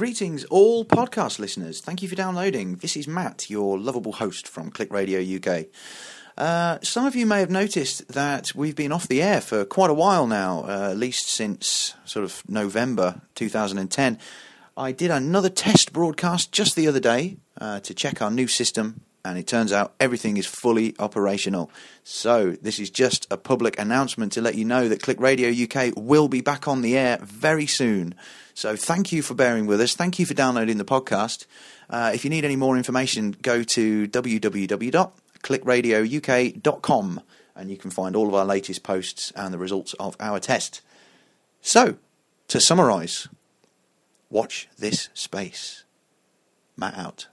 Greetings, all podcast listeners. Thank you for downloading. This is Matt, your lovable host from Click Radio UK. Uh, some of you may have noticed that we've been off the air for quite a while now, uh, at least since sort of November 2010. I did another test broadcast just the other day uh, to check our new system, and it turns out everything is fully operational. So, this is just a public announcement to let you know that Click Radio UK will be back on the air very soon. So, thank you for bearing with us. Thank you for downloading the podcast. Uh, if you need any more information, go to www.clickradio.uk.com and you can find all of our latest posts and the results of our test. So, to summarise, watch this space. Matt out.